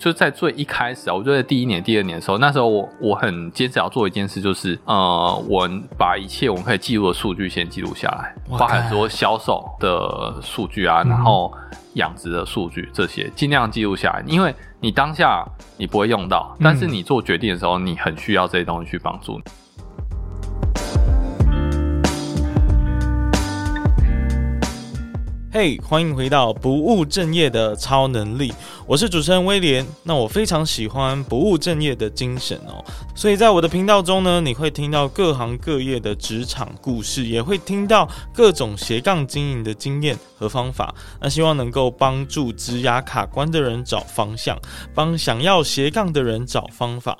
就在最一开始啊，我就在第一年、第二年的时候，那时候我我很坚持要做一件事，就是呃，我把一切我们可以记录的数据先记录下来，包含说销售的数据啊，然后养殖的数据这些，尽量记录下来，因为你当下你不会用到，但是你做决定的时候，你很需要这些东西去帮助你。嘿欢迎回到不务正业的超能力，我是主持人威廉。那我非常喜欢不务正业的精神哦，所以在我的频道中呢，你会听到各行各业的职场故事，也会听到各种斜杠经营的经验和方法。那希望能够帮助职涯卡关的人找方向，帮想要斜杠的人找方法。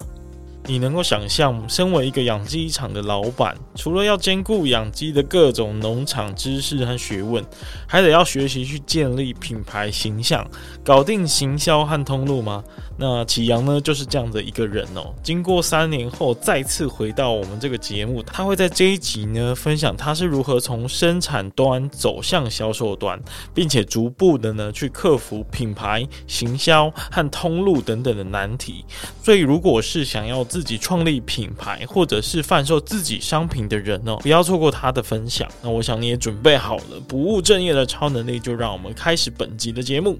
你能够想象，身为一个养鸡场的老板，除了要兼顾养鸡的各种农场知识和学问，还得要学习去建立品牌形象，搞定行销和通路吗？那启阳呢，就是这样的一个人哦。经过三年后，再次回到我们这个节目，他会在这一集呢，分享他是如何从生产端走向销售端，并且逐步的呢，去克服品牌、行销和通路等等的难题。所以，如果是想要自己创立品牌，或者是贩售自己商品的人哦，不要错过他的分享。那我想你也准备好了，不务正业的超能力，就让我们开始本集的节目。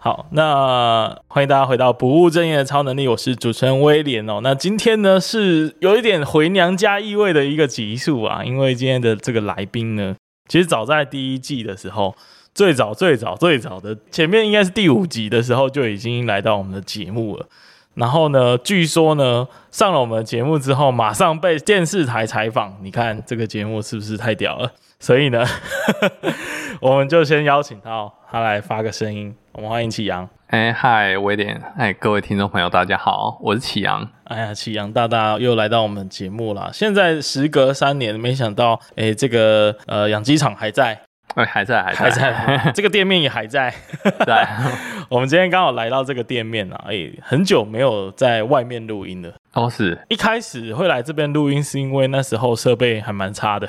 好，那欢迎大家回到不务正业的超能力，我是主持人威廉哦。那今天呢，是有一点回娘家意味的一个集数啊，因为今天的这个来宾呢，其实早在第一季的时候，最早最早最早的前面应该是第五集的时候就已经来到我们的节目了。然后呢，据说呢，上了我们的节目之后，马上被电视台采访。你看这个节目是不是太屌了？所以呢，我们就先邀请到他来发个声音。我们欢迎启阳。哎，嗨，威廉。哎，各位听众朋友，大家好，我是启阳。哎呀，启阳大大又来到我们节目了。现在时隔三年，没想到，哎，这个呃养鸡场还在。哎，还在，还在，还在 这个店面也还在。在，我们今天刚好来到这个店面啊，哎，很久没有在外面录音了。哦，是一开始会来这边录音，是因为那时候设备还蛮差的。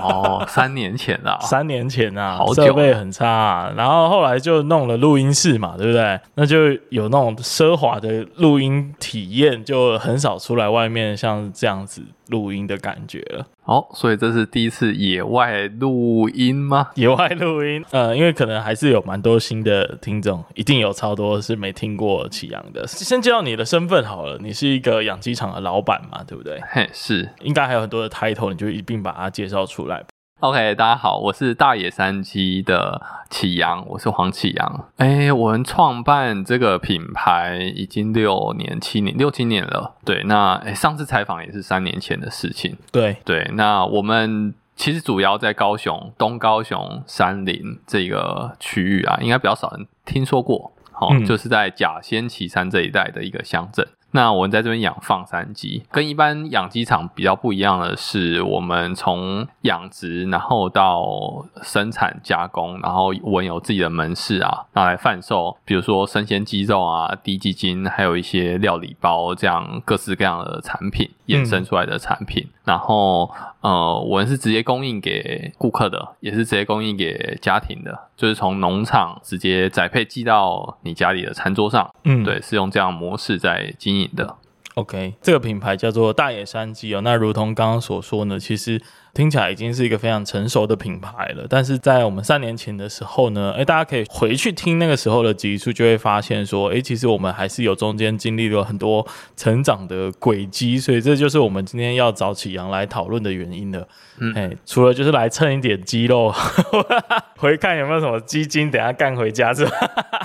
哦，三年前啊，三年前啊，设备很差啊。然后后来就弄了录音室嘛，对不对？那就有那种奢华的录音体验，就很少出来外面像这样子录音的感觉了。哦，所以这是第一次野外录音吗？野外录音，呃，因为可能还是有蛮多新的听众，一定有超多是没听过启阳的。先介绍你的身份好了，你是一个养鸡场的老板嘛，对不对？嘿，是，应该还有很多的 title，你就一并把它介绍出来。OK，大家好，我是大野山鸡的启阳，我是黄启阳。哎，我们创办这个品牌已经六年、七年、六七年了。对，那哎，上次采访也是三年前的事情。对对，那我们其实主要在高雄东高雄山林这个区域啊，应该比较少人听说过。好、哦，嗯、就是在甲仙旗山这一带的一个乡镇。那我们在这边养放山鸡，跟一般养鸡场比较不一样的是，我们从养殖，然后到生产加工，然后我们有自己的门市啊，拿来贩售，比如说生鲜鸡肉啊、低基金，还有一些料理包这样各式各样的产品。衍生出来的产品。嗯、然后，呃，我们是直接供应给顾客的，也是直接供应给家庭的，就是从农场直接宅配寄到你家里的餐桌上。嗯，对，是用这样模式在经营的，OK，这个品牌叫做大野山鸡哦。那如同刚刚所说呢，其实。听起来已经是一个非常成熟的品牌了，但是在我们三年前的时候呢，哎，大家可以回去听那个时候的集数，就会发现说，哎，其实我们还是有中间经历了很多成长的轨迹，所以这就是我们今天要找启阳来讨论的原因了。嗯，哎，除了就是来蹭一点肌肉，回看有没有什么基金，等下干回家是吧？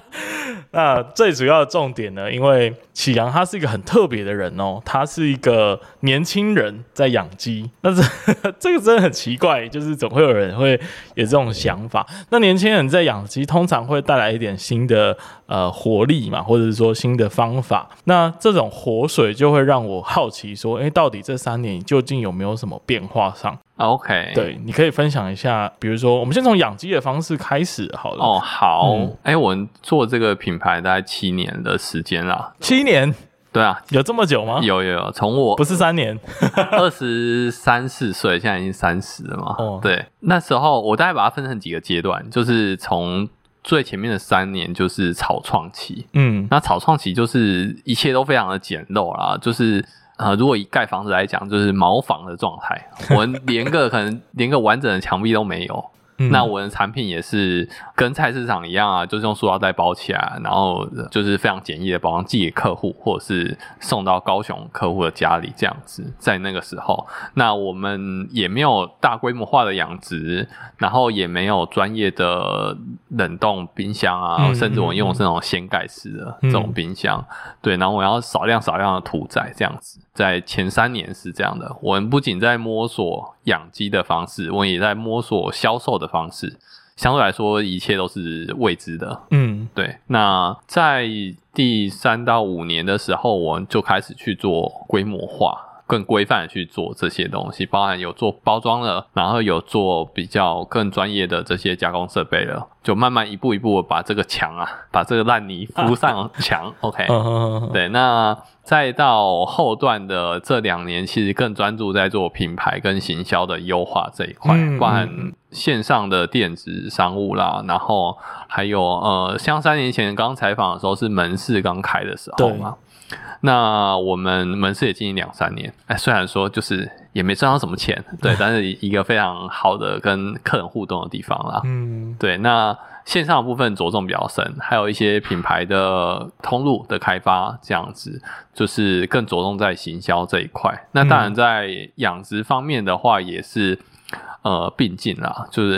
那最主要的重点呢，因为启阳他是一个很特别的人哦，他是一个年轻人在养鸡，但是 这个。真的很奇怪，就是总会有人会有这种想法。那年轻人在养鸡，通常会带来一点新的呃活力嘛，或者是说新的方法。那这种活水就会让我好奇，说，哎、欸，到底这三年究竟有没有什么变化上？OK，对，你可以分享一下，比如说，我们先从养鸡的方式开始好了。哦，好，哎、嗯欸，我们做这个品牌大概七年的时间啦，七年。对啊，有这么久吗？有有有，从我不是三年，二十三四岁，现在已经三十了嘛。哦，对，那时候我大概把它分成几个阶段，就是从最前面的三年就是草创期，嗯，那草创期就是一切都非常的简陋啦，就是。呃，如果以盖房子来讲，就是茅房的状态，我们连个可能连个完整的墙壁都没有。嗯、那我的产品也是跟菜市场一样啊，就是用塑料袋包起来，然后就是非常简易的包装寄给客户，或者是送到高雄客户的家里这样子。在那个时候，那我们也没有大规模化的养殖，然后也没有专业的冷冻冰箱啊，嗯、甚至我用的是那种掀盖式的这种冰箱。嗯、对，然后我要少量少量的屠宰这样子。在前三年是这样的，我们不仅在摸索养鸡的方式，我们也在摸索销售的方式。相对来说，一切都是未知的。嗯，对。那在第三到五年的时候，我们就开始去做规模化。更规范的去做这些东西，包含有做包装了，然后有做比较更专业的这些加工设备了，就慢慢一步一步把这个墙啊，把这个烂泥 铺上墙。OK，对，那再到后段的这两年，其实更专注在做品牌跟行销的优化这一块，包含线上的电子商务啦，然后还有呃，像三年前刚采访的时候是门市刚开的时候嘛。那我们门市也经营两三年，哎，虽然说就是也没赚到什么钱，对，但是一个非常好的跟客人互动的地方啦。嗯，对。那线上的部分着重比较深，还有一些品牌的通路的开发，这样子就是更着重在行销这一块。那当然在养殖方面的话，也是呃并进啦，就是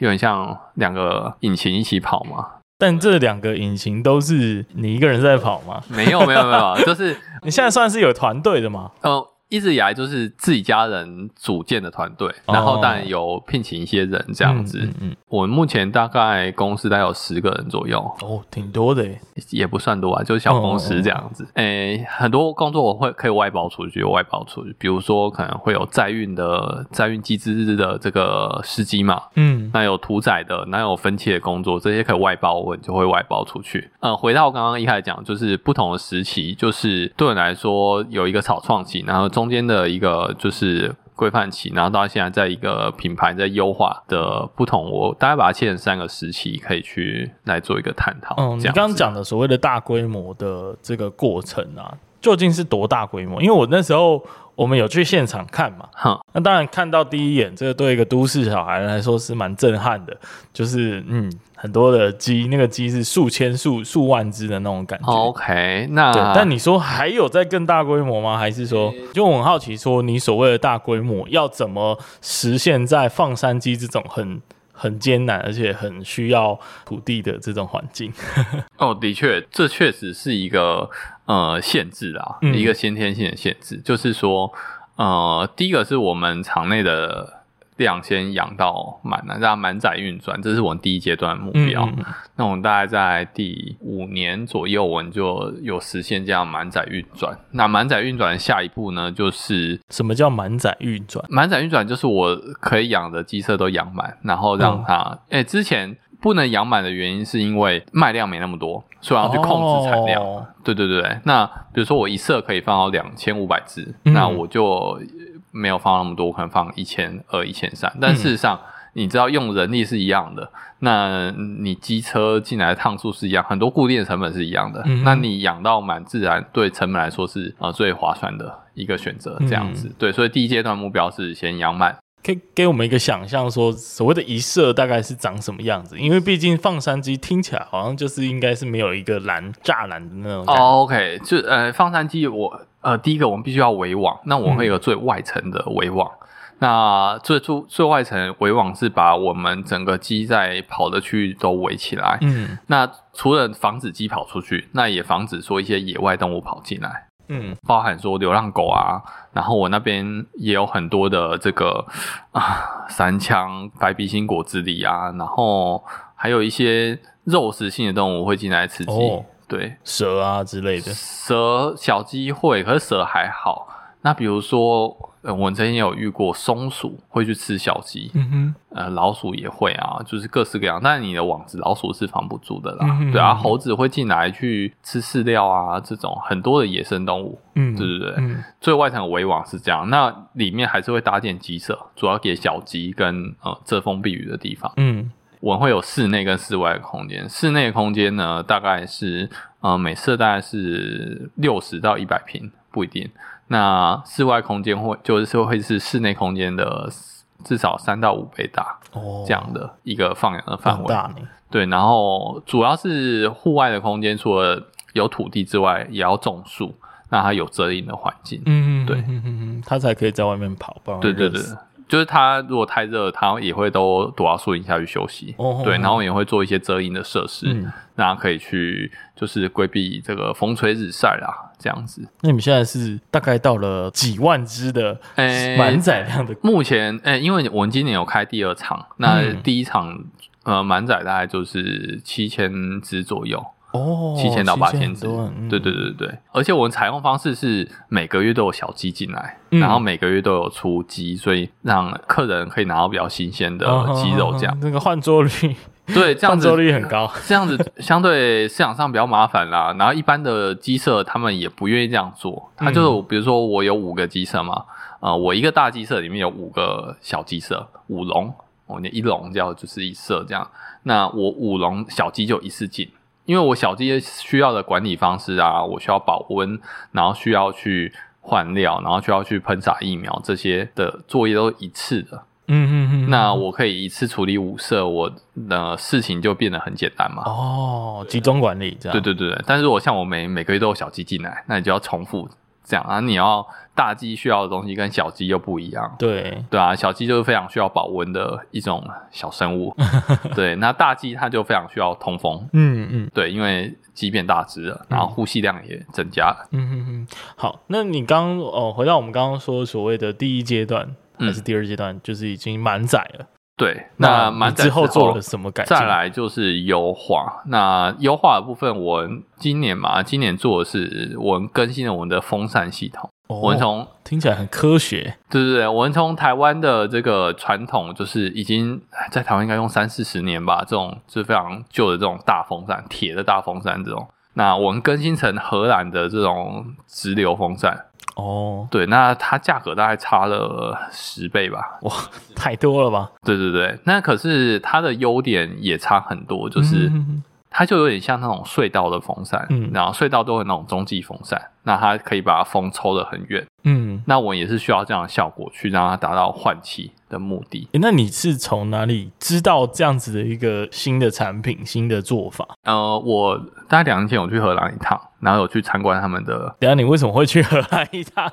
有点像两个引擎一起跑嘛。但这两个引擎都是你一个人在跑吗？没有，没有，没有，就是 你现在算是有团队的吗？呃。一直以来就是自己家人组建的团队，然后当然有聘请一些人这样子。嗯，嗯，我们目前大概公司大概有十个人左右。哦，挺多的，也不算多啊，就是小公司这样子。诶、很多工作我会可以外包出去，外包出去。比如说可能会有载运的载运机制的这个司机嘛，嗯，那有屠宰的，那有分切的工作，这些可以外包，我就会外包出去。呃，回到刚刚一开始讲，就是不同的时期，就是对我来说有一个草创期，然后中间的一个就是规范期，然后到现在在一个品牌在优化的不同，我大概把它切成三个时期，可以去来做一个探讨。嗯，你刚刚讲的所谓的大规模的这个过程啊，究竟是多大规模？因为我那时候。我们有去现场看嘛？哈，那当然看到第一眼，这个对一个都市小孩来说是蛮震撼的，就是嗯，很多的鸡，那个鸡是数千、数数万只的那种感觉。OK，那但你说还有在更大规模吗？还是说，就我很好奇，说你所谓的大规模要怎么实现，在放山鸡这种很很艰难而且很需要土地的这种环境？哦，的确，这确实是一个。呃，限制啊，嗯、一个先天性的限制，就是说，呃，第一个是我们场内的量先养到满了，让满载运转，这是我们第一阶段的目标。嗯、那我们大概在第五年左右，我们就有实现这样满载运转。那满载运转的下一步呢，就是什么叫满载运转？满载运转就是我可以养的鸡舍都养满，然后让它，哎、嗯欸，之前。不能养满的原因是因为卖量没那么多，所以要去控制产量。Oh. 对对对，那比如说我一色可以放到两千五百只，嗯、那我就没有放那么多，可能放一千二、一千三。但事实上，嗯、你知道用人力是一样的，那你机车进来的趟数是一样，很多固定的成本是一样的。嗯、那你养到满，自然对成本来说是呃最划算的一个选择。这样子，嗯、对，所以第一阶段目标是先养满。可以给我们一个想象，说所谓的一舍大概是长什么样子？因为毕竟放山鸡听起来好像就是应该是没有一个栏栅栏的那种。哦、oh，OK，就呃放山鸡，我呃第一个我们必须要围网，那我们会有最外层的围网。嗯、那最最最外层围网是把我们整个鸡在跑的区域都围起来。嗯，那除了防止鸡跑出去，那也防止说一些野外动物跑进来。嗯，包含说流浪狗啊，然后我那边也有很多的这个啊三枪、白鼻心果子狸啊，然后还有一些肉食性的动物会进来吃鸡，哦、对，蛇啊之类的，蛇小鸡会，可是蛇还好。那比如说呃，我曾经有遇过松鼠会去吃小鸡，嗯哼，呃，老鼠也会啊，就是各式各样。但是你的网子，老鼠是防不住的啦。嗯哼对啊，猴子会进来去吃饲料啊，这种很多的野生动物，嗯，对不对。嗯，最外层的围网是这样，那里面还是会搭建鸡舍，主要给小鸡跟呃遮风避雨的地方。嗯，我会有室内跟室外的空间。室内的空间呢，大概是呃每舍大概是六十到一百平，不一定。那室外空间会就是会是室内空间的至少三到五倍大哦，这样的一个放养的范围。大？对，然后主要是户外的空间，除了有土地之外，也要种树，那它有遮阴的环境。嗯，对，嗯嗯嗯，它才可以在外面跑，不然对对对。就是它如果太热，它也会都躲到树荫下去休息。哦，对，然后也会做一些遮阴的设施，那、可以去就是规避这个风吹日晒啦，这样子。那你们现在是大概到了几万只的满载量的？目前，诶、欸，因为我们今年有开第二场，那第一场、嗯、呃满载大概就是七千只左右。哦，七千到八千只，嗯、对对对对，而且我们采用方式是每个月都有小鸡进来，嗯、然后每个月都有出鸡，所以让客人可以拿到比较新鲜的鸡肉，这样、哦哦哦哦、那个换桌率，对，这样子率很高，这样子相对市场上比较麻烦啦。然后一般的鸡舍他们也不愿意这样做，他就是比如说我有五个鸡舍嘛，呃，我一个大鸡舍里面有五个小鸡舍，五笼，我那一笼叫就是一舍这样，那我五笼小鸡就一次进。因为我小鸡需要的管理方式啊，我需要保温，然后需要去换料，然后需要去喷洒疫苗，这些的作业都一次的。嗯嗯嗯。那我可以一次处理五色，我的事情就变得很简单嘛。哦，集中管理这样。对对对。但是如果像我每每个月都有小鸡进来，那你就要重复。这样啊，你要大鸡需要的东西跟小鸡又不一样。对对啊，小鸡就是非常需要保温的一种小生物。对，那大鸡它就非常需要通风。嗯嗯，对，因为鸡变大只了，然后呼吸量也增加了。嗯嗯嗯。好，那你刚哦，回到我们刚刚说所谓的第一阶段还是第二阶段，嗯、就是已经满载了。对，那满载之后做了什么改进？再来就是优化。那优化的部分，我今年嘛，今年做的是我更新了我们的风扇系统。哦、我们从听起来很科学，对对对，我们从台湾的这个传统，就是已经在台湾应该用三四十年吧，这种就是非常旧的这种大风扇，铁的大风扇这种。那我们更新成荷兰的这种直流风扇。哦，对，那它价格大概差了十倍吧？哇，太多了吧？对对对，那可是它的优点也差很多，就是它就有点像那种隧道的风扇，嗯，然后隧道都有那种中继风扇，那它可以把风抽得很远，嗯，那我也是需要这样的效果去让它达到换气的目的。欸，那你是从哪里知道这样子的一个新的产品、新的做法？呃，我大概两年前我去荷兰一趟。然后有去参观他们的。等下你为什么会去荷兰一趟？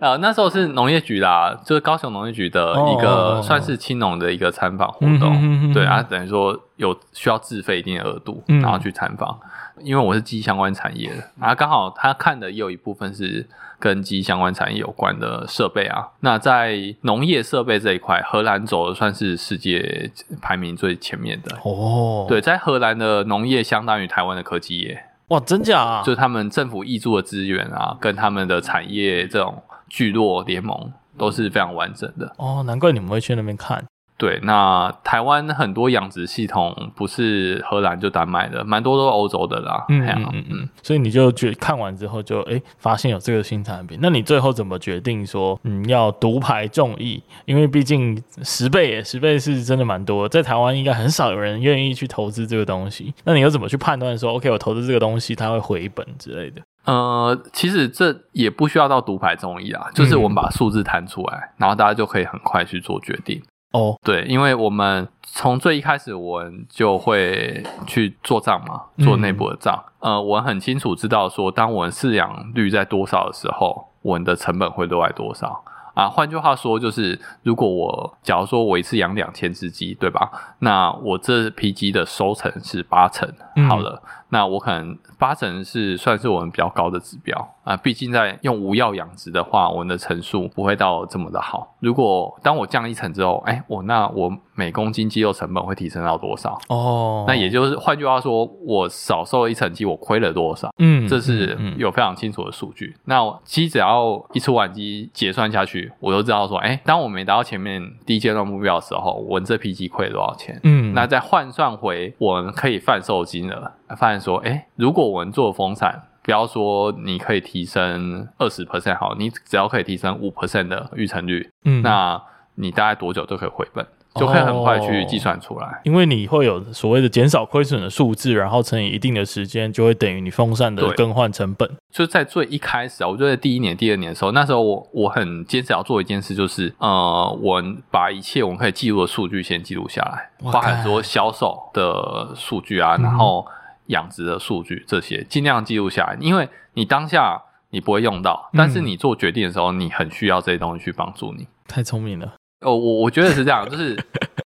呃，那时候是农业局啦，就是高雄农业局的一个算是青农的一个参访活动。哦、对啊，等于说有需要自费一定的额度，然后去参访。嗯、因为我是鸡相关产业的，然后刚好他看的也有一部分是跟鸡相关产业有关的设备啊。那在农业设备这一块，荷兰走的算是世界排名最前面的。哦，对，在荷兰的农业相当于台湾的科技业。哇，真假啊？就是他们政府挹注的资源啊，跟他们的产业这种聚落联盟都是非常完整的。哦，难怪你们会去那边看。对，那台湾很多养殖系统不是荷兰就丹麦的，蛮多都是欧洲的啦。嗯嗯嗯，嗯，所以你就觉看完之后就哎、欸、发现有这个新产品，那你最后怎么决定说嗯要独排众议？因为毕竟十倍耶，十倍是真的蛮多，在台湾应该很少有人愿意去投资这个东西。那你又怎么去判断说 OK 我投资这个东西它会回本之类的？呃，其实这也不需要到独排众议啊，就是我们把数字摊出来，嗯、然后大家就可以很快去做决定。哦，oh. 对，因为我们从最一开始，我们就会去做账嘛，做内部的账。嗯、呃，我很清楚知道说，当我们饲养率在多少的时候，我们的成本会落在多少啊。换句话说，就是如果我假如说我一次养两千只鸡，对吧？那我这批鸡的收成是八成，好了，嗯、那我可能八成是算是我们比较高的指标。啊，毕竟在用无药养殖的话，我们的成数不会到这么的好。如果当我降一层之后，哎，我那我每公斤鸡肉成本会提升到多少？哦，那也就是换句话说，我少收了一层鸡，我亏了多少？嗯，这是有非常清楚的数据。嗯、那鸡只要一出完鸡结算下去，我就知道说，哎，当我没达到前面第一阶段目标的时候，我这批鸡亏了多少钱？嗯，那再换算回我们可以贩售金额，发现说，哎，如果我们做风产。不要说你可以提升二十 percent 好，你只要可以提升五 percent 的预成率，嗯，那你大概多久都可以回本，就可以很快去计算出来。哦，因为你会有所谓的减少亏损的数字，然后乘以一定的时间，就会等于你风扇的更换成本。就在最一开始啊，我觉得第一年、第二年的时候，那时候我我很坚持要做一件事，就是呃，我把一切我们可以记录的数据先记录下来，包含说销售的数据啊，然后。养殖的数据这些尽量记录下来，因为你当下你不会用到，但是你做决定的时候，你很需要这些东西去帮助你。太聪明了哦，我我觉得是这样，就是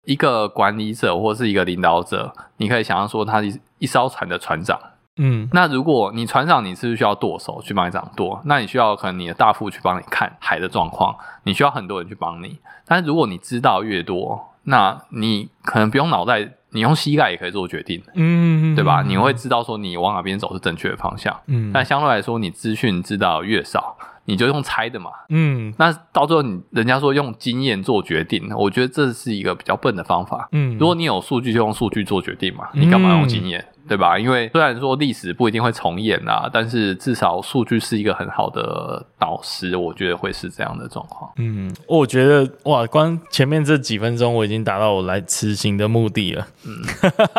一个管理者或是一个领导者，你可以想象说他是一艘船的船长。嗯，那如果你船长，你是不是需要舵手去帮你掌舵？那你需要可能你的大副去帮你看海的状况，你需要很多人去帮你。但是如果你知道越多，那你可能不用脑袋。你用膝盖也可以做决定，嗯，对吧？你会知道说你往哪边走是正确的方向，嗯，但相对来说，你资讯知道越少，你就用猜的嘛，嗯，那到最后你人家说用经验做决定，我觉得这是一个比较笨的方法，嗯，如果你有数据就用数据做决定嘛，你干嘛用经验？嗯对吧？因为虽然说历史不一定会重演啦，但是至少数据是一个很好的导师，我觉得会是这样的状况。嗯，我觉得哇，光前面这几分钟我已经达到我来辞行的目的了。嗯，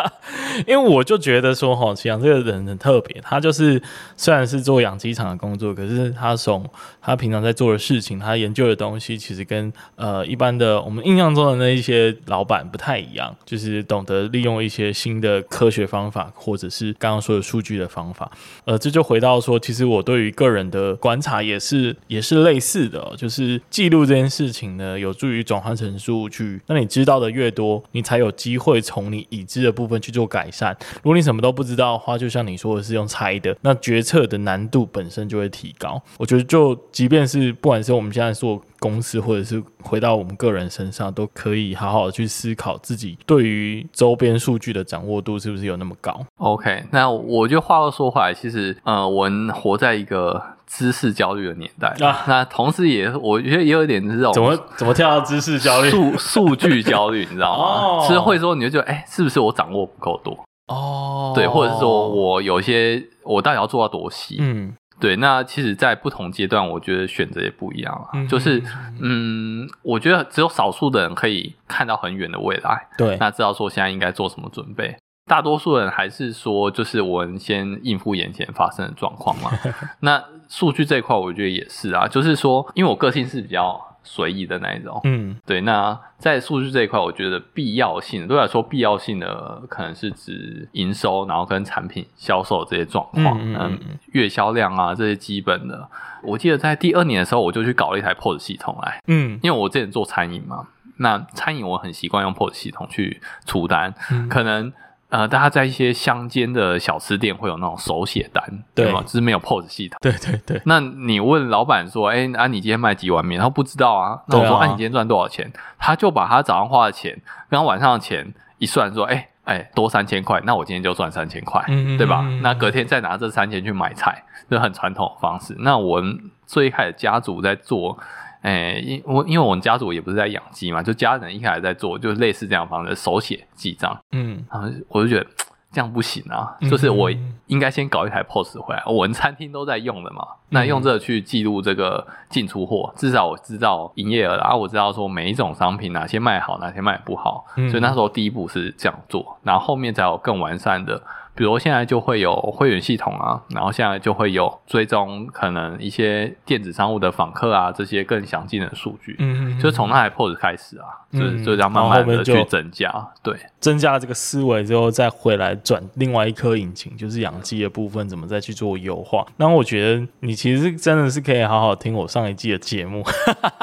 因为我就觉得说哈，其实这个人很特别，他就是虽然是做养鸡场的工作，可是他从他平常在做的事情，他研究的东西，其实跟呃一般的我们印象中的那一些老板不太一样，就是懂得利用一些新的科学方法。或者是刚刚说的数据的方法，呃，这就回到说，其实我对于个人的观察也是也是类似的，就是记录这件事情呢，有助于转换成数据。那你知道的越多，你才有机会从你已知的部分去做改善。如果你什么都不知道的话，就像你说的是用猜的，那决策的难度本身就会提高。我觉得，就即便是不管是我们现在做公司，或者是回到我们个人身上，都可以好好的去思考自己对于周边数据的掌握度是不是有那么高。OK，那我就话又说回来，其实呃，我们活在一个知识焦虑的年代啊。那同时也我觉得也有一点这种怎么怎么跳到知识焦虑、数数据焦虑，你知道吗？哦，其实会说你就觉得，哎，是不是我掌握不够多？哦，对，或者是说我有些我到底要做到多细？嗯。对，那其实，在不同阶段，我觉得选择也不一样了。嗯、就是，嗯，我觉得只有少数的人可以看到很远的未来，对，那知道说现在应该做什么准备。大多数人还是说，就是我们先应付眼前发生的状况嘛。那数据这一块，我觉得也是啊，就是说，因为我个性是比较。随意的那一种，嗯，对。那在数据这一块，我觉得必要性，对我来说，必要性的可能是指营收，然后跟产品销售这些状况，嗯，嗯，嗯，月销量啊这些基本的。我记得在第二年的时候，我就去搞了一台 POS 系统来，嗯，因为我之前做餐饮嘛，那餐饮我很习惯用 POS 系统去出单，嗯，可能。呃，大家在一些乡间的小吃店会有那种手写单，对吗？就是没有 POS 系统。对对对。那你问老板说：“哎，啊，你今天卖几碗面？”他不知道啊。那我说：“啊，你今天赚多少钱？”他就把他早上花的钱跟他晚上的钱一算，说：“哎哎，多三千块，那我今天就赚三千块，嗯，对吧？那隔天再拿这三千去买菜，这很传统的方式。那我们最开始家族在做。哎，因我因为我们家族也不是在养鸡嘛，就家人一开始在做，就类似这样的方式，手写记账。嗯，然后我就觉得 这样不行啊，就是我应该先搞一台 POS 回来，我们餐厅都在用的嘛，那用这个去记录这个进出货，至少我知道营业额，然后我知道说每一种商品哪些卖好，哪些卖不好，所以那时候第一步是这样做，然后后面才有更完善的。比如现在就会有会员系统啊，然后现在就会有追踪可能一些电子商务的访客啊，这些更详尽的数据。嗯嗯，就从那台 POS 开始啊，嗯、就就这样慢慢的去增加，对，增加了这个思维之后，再回来转另外一颗引擎，就是养鸡的部分怎么再去做优化。那我觉得你其实真的是可以好好听我上一季的节目，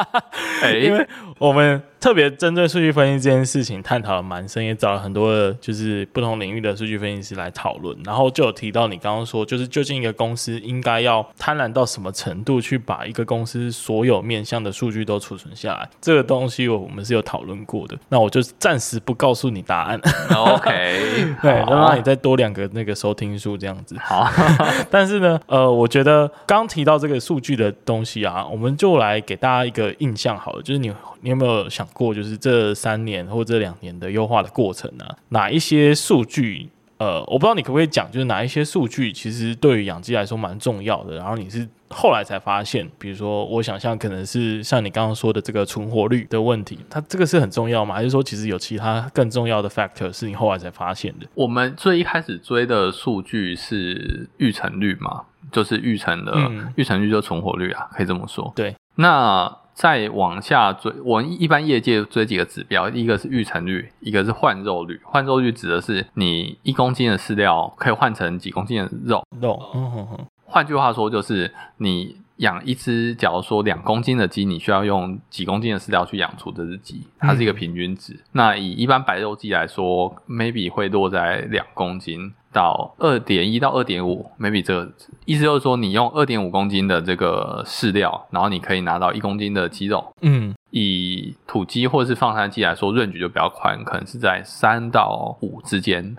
欸、因为我们。特别针对数据分析这件事情探讨了蛮深，也找了很多的就是不同领域的数据分析师来讨论，然后就有提到你刚刚说，就是究竟一个公司应该要贪婪到什么程度去把一个公司所有面向的数据都储存下来，这个东西我们是有讨论过的。那我就暂时不告诉你答案。OK，对，然后让你再多两个那个收听数这样子。好，但是呢，呃，我觉得刚提到这个数据的东西啊，我们就来给大家一个印象好了，就是你你有没有想过，就是这三年或这两年的优化的过程呢、啊？哪一些数据？呃，我不知道你可不可以讲，就是哪一些数据其实对于养鸡来说蛮重要的，然后你是后来才发现，比如说我想象可能是像你刚刚说的这个存活率的问题，它这个是很重要吗？还是说其实有其他更重要的 factor 是你后来才发现的？我们最一开始追的数据是育成率嘛，就是育成的育成率就存活率啊，可以这么说。对，那。再往下追，我们一般业界追几个指标，一个是育成率，一个是换肉率。换肉率指的是你一公斤的饲料可以换成几公斤的肉。肉。换句话说，就是你养一只，假如说两公斤的鸡，你需要用几公斤的饲料去养出这只鸡，它是一个平均值。嗯。那以一般白肉鸡来说，maybe 会落在两公斤。到二点一到二点五，maybe 这个意思就是说，你用二点五公斤的这个饲料，然后你可以拿到一公斤的鸡肉。嗯，以土鸡或者是放山鸡来说，range 就比较宽，可能是在三到五之间。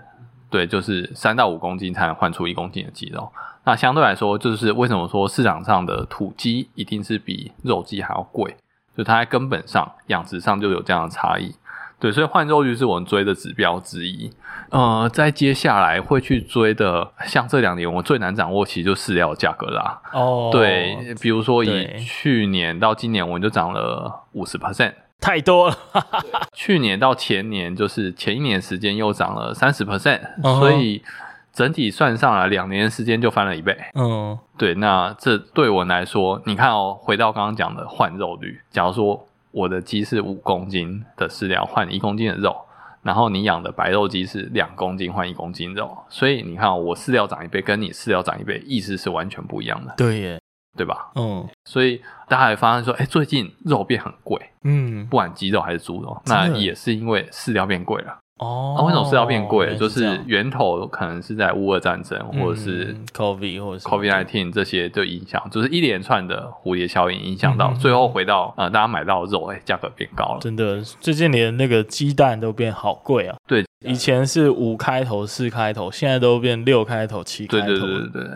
对，就是三到五公斤才能换出一公斤的鸡肉。那相对来说，就是为什么说市场上的土鸡一定是比肉鸡还要贵？就它在根本上养殖上就有这样的差异。对，所以换肉率是我们追的指标之一。呃，在接下来会去追的，像这两年我最难掌握，其实就饲料的价格啦。哦，对，比如说以去年到今年，我们就涨了五十 percent，太多了。去年到前年，就是前一年时间又涨了三十 percent，所以整体算上来，两年时间就翻了一倍。嗯，对，那这对我来说，你看哦，回到刚刚讲的换肉率，假如说。我的鸡是五公斤的饲料换一公斤的肉，然后你养的白肉鸡是两公斤换一公斤肉，所以你看我饲料涨一倍，跟你饲料涨一倍，意思是完全不一样的。对耶，对吧？嗯，所以大家也发现说，哎，最近肉变很贵，嗯，不管鸡肉还是猪肉，那也是因为饲料变贵了。哦，那为什么饲料变贵？就是源头可能是在乌俄战争，或者是 COVID 或者是 COVID nineteen 这些就影响，就是一连串的蝴蝶效应影响到，最后回到呃大家买到的肉，哎，价格变高了。真的，最近连那个鸡蛋都变好贵啊。对，以前是五开头、四开头，现在都变六开头、七开头。对对对对对。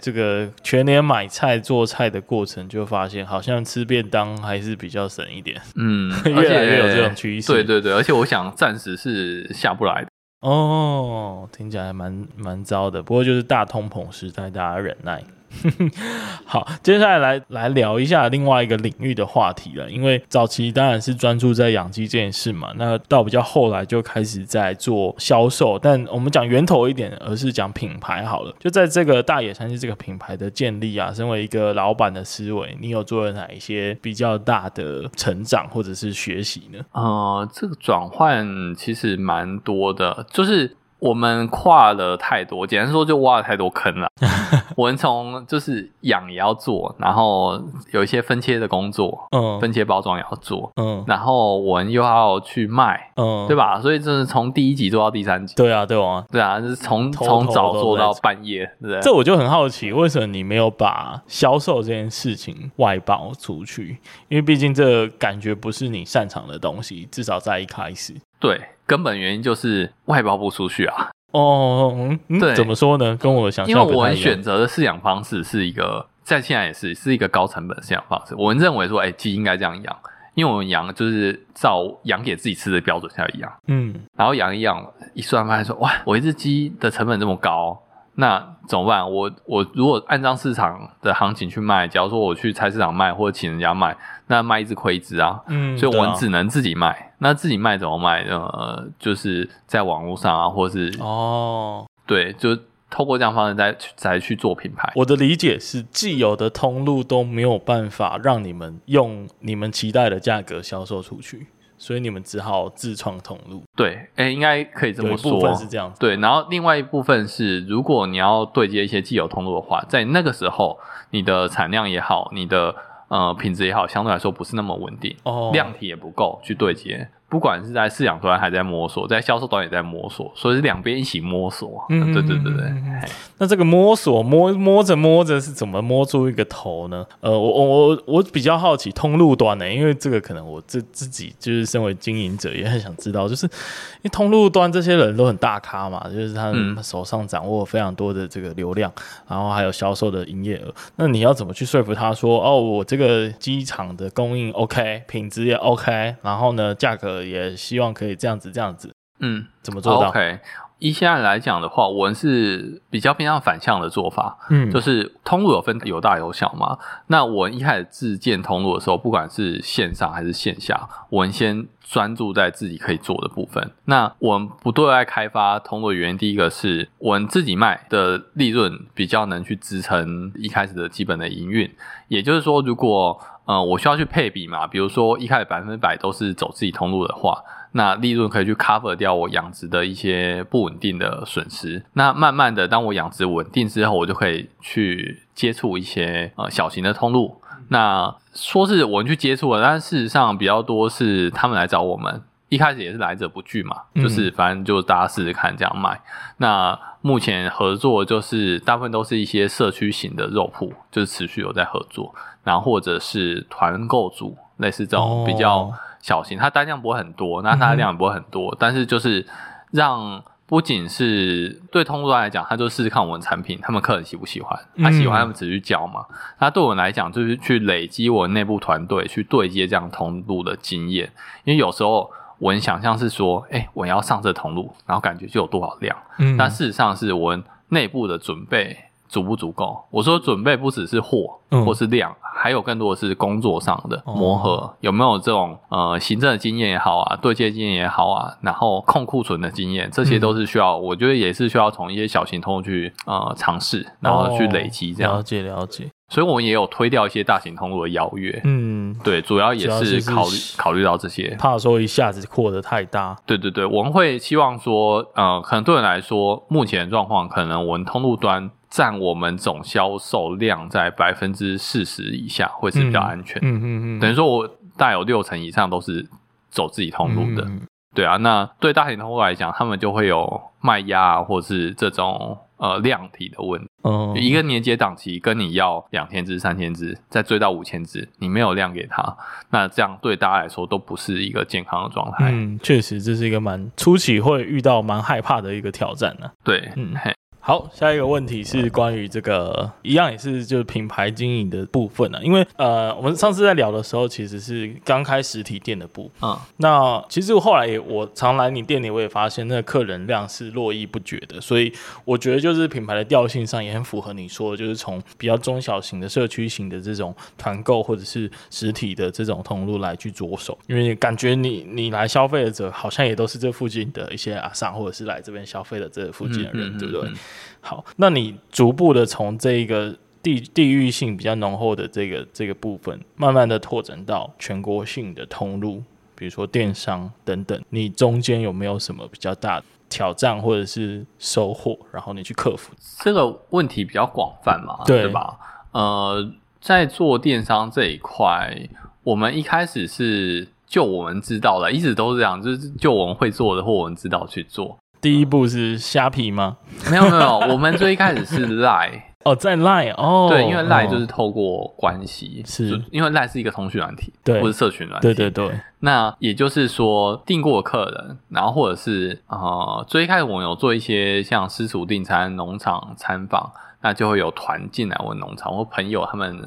这个全年买菜做菜的过程，就发现好像吃便当还是比较省一点。嗯，越来越有这种趋势。对对对，而且我想暂时是下不来的。哦，听起来蛮蛮糟的。不过就是大通膨时代，大家忍耐。好，接下来来来聊一下另外一个领域的话题了。因为早期当然是专注在养鸡这件事嘛，那到比较后来就开始在做销售。但我们讲源头一点，而是讲品牌好了。就在这个大野山鸡这个品牌的建立啊，身为一个老板的思维，你有做了哪一些比较大的成长或者是学习呢？呃，这个转换其实蛮多的，就是。我们跨了太多，简单说就挖了太多坑了。我们从就是养也要做，然后有一些分切的工作，嗯，分切包装也要做，嗯，然后我们又要去卖，嗯，对吧？所以这是从第一集做到第三集，对啊，对啊，对啊，就是从从早做到半夜，对不对？这我就很好奇，为什么你没有把销售这件事情外包出去？因为毕竟这感觉不是你擅长的东西，至少在一开始。对，根本原因就是外包不出去啊。哦，嗯，对，怎么说呢？跟我想象，因为我们选择的饲养方式是一个，在现在也是是一个高成本的饲养方式。我们认为说，哎，鸡应该这样养，因为我们养就是照养给自己吃的标准下来养。嗯，然后养一养，一算发现说，哇，我一只鸡的成本这么高。那怎么办？我我如果按照市场的行情去卖，假如说我去菜市场卖或者请人家卖，那卖一只亏一只啊。嗯，所以我们只能自己卖。啊、那自己卖怎么卖？呃，就是在网络上啊，或者是哦，对，就透过这样方式再再去做品牌。我的理解是，既有的通路都没有办法让你们用你们期待的价格销售出去。所以你们只好自创通路。对，哎、欸，应该可以这么说。有一部分是这样子。对，然后另外一部分是，如果你要对接一些既有通路的话，在那个时候，你的产量也好，你的呃品质也好，相对来说不是那么稳定，哦，量体也不够去对接。不管是在饲养端还在摸索，在销售端也在摸索，所以是两边一起摸索。嗯，对对对对。那这个摸索摸摸着摸着是怎么摸出一个头呢？呃，我我我我比较好奇通路端呢、欸，因为这个可能我自自己就是身为经营者也很想知道，就是因为通路端这些人都很大咖嘛，就是他们手上掌握非常多的这个流量，然后还有销售的营业额。那你要怎么去说服他说，哦，我这个机场的供应 OK，品质也 OK，然后呢，价格。也希望可以这样子，这样子，嗯，怎么做到？OK，以现在来讲的话，我们是比较偏向反向的做法，嗯，就是通路有分有大有小嘛。那我们一开始自建通路的时候，不管是线上还是线下，我们先专注在自己可以做的部分。那我们不对外开发通路的原因，第一个是我们自己卖的利润比较能去支撑一开始的基本的营运。也就是说，如果呃，我需要去配比嘛，比如说一开始百分之百都是走自己通路的话，那利润可以去 cover 掉我养殖的一些不稳定的损失。那慢慢的，当我养殖稳定之后，我就可以去接触一些呃小型的通路。那说是我们去接触了，但事实上比较多是他们来找我们。一开始也是来者不拒嘛，就是反正就大家试试看这样卖。嗯、那目前合作就是大部分都是一些社区型的肉铺，就是持续有在合作。然后或者是团购组，类似这种比较小型，哦、它单量不会很多，那它的量也不会很多，嗯、但是就是让不仅是对通路端来讲，他就试试看我们产品，他们客人喜不喜欢，他、啊、喜欢他们只去交嘛。嗯、那对我们来讲，就是去累积我们内部团队去对接这样通路的经验，因为有时候我们想象是说，哎，我要上这通路，然后感觉就有多少量，嗯，但事实上是我们内部的准备。足不足够？我说准备不只是货，或是量，嗯、还有更多的是工作上的磨合。哦、有没有这种呃行政的经验也好啊，对接经验也好啊，然后控库存的经验，这些都是需要。嗯、我觉得也是需要从一些小型通去呃尝试，然后去累积这样。哦、了解了解。所以我们也有推掉一些大型通路的邀约。嗯，对，主要也是考虑考虑到这些，怕说一下子扩得太大。对对对，我们会希望说，呃，可能对人来说，目前的状况，可能我们通路端。占我们总销售量在百分之四十以下，会是比较安全。嗯嗯嗯，嗯，等于说我大概有六成以上都是走自己通路的。嗯、对啊，那对大型通路来讲，他们就会有卖压啊，或是这种呃量体的问题。哦，一个年结档期跟你要两千只、三千只，再追到五千只，你没有量给他，那这样对大家来说都不是一个健康的状态。嗯，确实这是一个蛮初期会遇到蛮害怕的一个挑战呢、啊。对，嗯嘿。好，下一个问题是关于这个一样也是就是品牌经营的部分啊，因为呃，我们上次在聊的时候其实是刚开实体店的部，嗯，那其实我后来也我常来你店里，我也发现那个客人量是络绎不绝的，所以我觉得就是品牌的调性上也很符合你说的，就是从比较中小型的社区型的这种团购或者是实体的这种通路来去着手，因为感觉你你来消费的者好像也都是这附近的一些阿桑，或者是来这边消费的这附近的人，对不对？好，那你逐步的从这个地地域性比较浓厚的这个这个部分，慢慢的拓展到全国性的通路，比如说电商等等，你中间有没有什么比较大的挑战或者是收获？然后你去克服这个问题比较广泛嘛，对，对吧？呃，在做电商这一块，我们一开始是就我们知道的，一直都是这样，就是就我们会做的或我们知道去做。第一步是虾皮吗？没有没有，我们最一开始是 Line 哦，在 Line 哦，对，因为 Line 就是透过关系，是、哦、因为 Line 是一个通讯软体，对，或是社群软体，对对对。那也就是说，订过客人，然后或者是呃，最一开始我们有做一些像私厨订餐、农场参访。那就会有团进来我们农场，或朋友他们，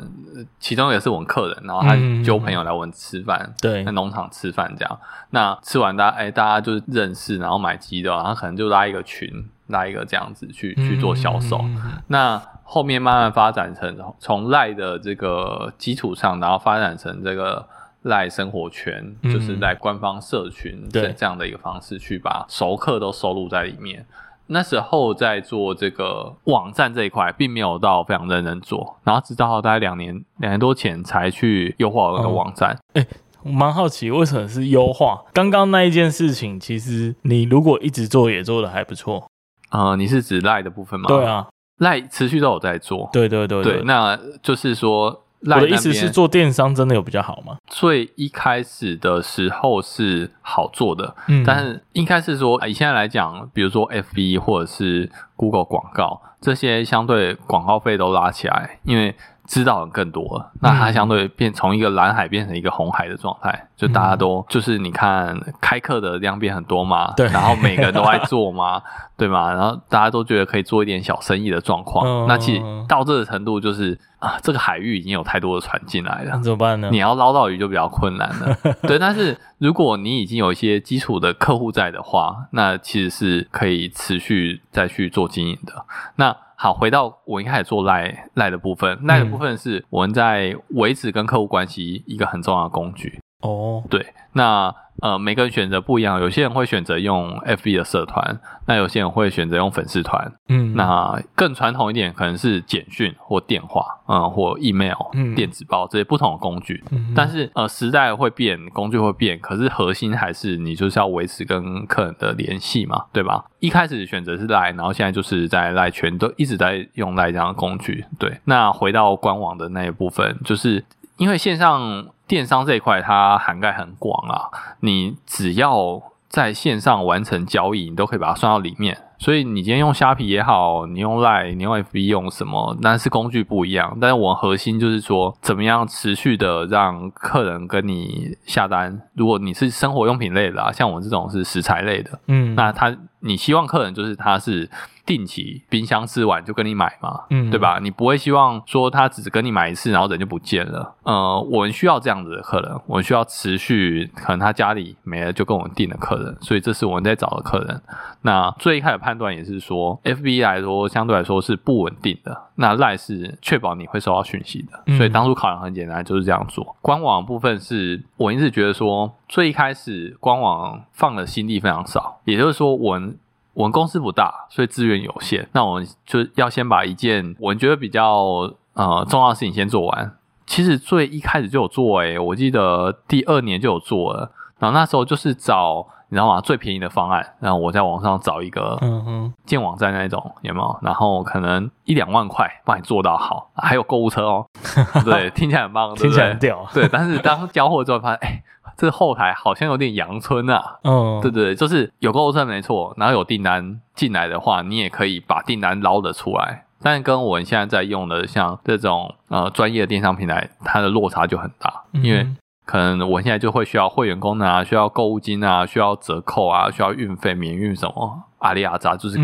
其中也是我们客人，然后他揪朋友来我们吃饭，对、嗯，在农场吃饭这样。那吃完大家哎，大家就是认识，然后买鸡的，然后可能就拉一个群，拉一个这样子去去做销售。嗯、那后面慢慢发展成从赖的这个基础上，然后发展成这个赖生活圈，嗯、就是在官方社群这这样的一个方式去把熟客都收录在里面。那时候在做这个网站这一块，并没有到非常认真做，然后直到大概两年两年多前才去优化那个网站。哎、哦欸，我蛮好奇为什么是优化？刚刚那一件事情，其实你如果一直做，也做的还不错。呃，你是指赖的部分吗？对啊，赖持续都有在做。对对对对，对，那就是说。我的意思是，做电商真的有比较好吗？最一开始的时候是好做的，嗯，但是应该是说，以现在来讲，比如说 FB 或者是 Google 广告这些，相对广告费都拉起来，因为。知道的更多了，那它相对变从一个蓝海变成一个红海的状态，就大家都就是你看开课的量变很多嘛，对，然后每个人都在做嘛，对嘛，然后大家都觉得可以做一点小生意的状况，嗯、那其实到这个程度就是啊，这个海域已经有太多的船进来了，那怎么办呢？你要捞到鱼就比较困难了，对，但是如果你已经有一些基础的客户在的话，那其实是可以持续再去做经营的，那。好，回到我一开始做赖赖的部分，赖的部分是我们在维持跟客户关系一个很重要的工具。哦，对，那。呃，每个人选择不一样，有些人会选择用 FB 的社团，那有些人会选择用粉丝团，嗯，那更传统一点可能是简讯或电话，嗯，或 email、嗯、电子报这些不同的工具。嗯、但是呃，时代会变，工具会变，可是核心还是你就是要维持跟客人的联系嘛，对吧？一开始选择是 Line，然后现在就是在 Line 圈都一直在用 Line 这样的工具。对，那回到官网的那一部分，就是因为线上。电商这一块它涵盖很广啊，你只要在线上完成交易，你都可以把它算到里面。所以你今天用虾皮也好，你用 Line，你用 FB 用什么，但是工具不一样。但是我核心就是说，怎么样持续的让客人跟你下单。如果你是生活用品类的啊，像我这种是食材类的，嗯，那他你希望客人就是他是。定期冰箱吃完就跟你买嘛，嗯，对吧？你不会希望说他只是跟你买一次，然后人就不见了。呃，我们需要这样子的客人，我们需要持续，可能他家里没了就跟我们订的客人，所以这是我们在找的客人。那最一开始判断也是说，FB 来说相对来说是不稳定的，那 Line 是确保你会收到讯息的，所以当初考量很简单，就是这样做。官网部分是我一直觉得说，最一开始官网放的心力非常少，也就是说我们。我们公司不大，所以资源有限。那我们就要先把一件我们觉得比较呃重要的事情先做完。其实最一开始就有做诶，我记得第二年就有做了。然后那时候就是找你知道吗？最便宜的方案。然后我在网上找一个嗯哼建网站那种有没有？然后可能一两万块帮你做到好，还有购物车哦。对，听起来很棒？听起来很屌。对，但是当交货之后发现，哎。这后台好像有点阳春啊，嗯，对对对，就是有购物车没错，然后有订单进来的话，你也可以把订单捞得出来，但跟我们现在在用的像这种呃专业的电商平台，它的落差就很大，嗯、因为可能我现在就会需要会员功能啊，需要购物金啊，需要折扣啊，需要运费免运什么。阿里阿扎就是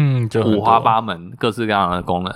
五花八门，各式各样的功能，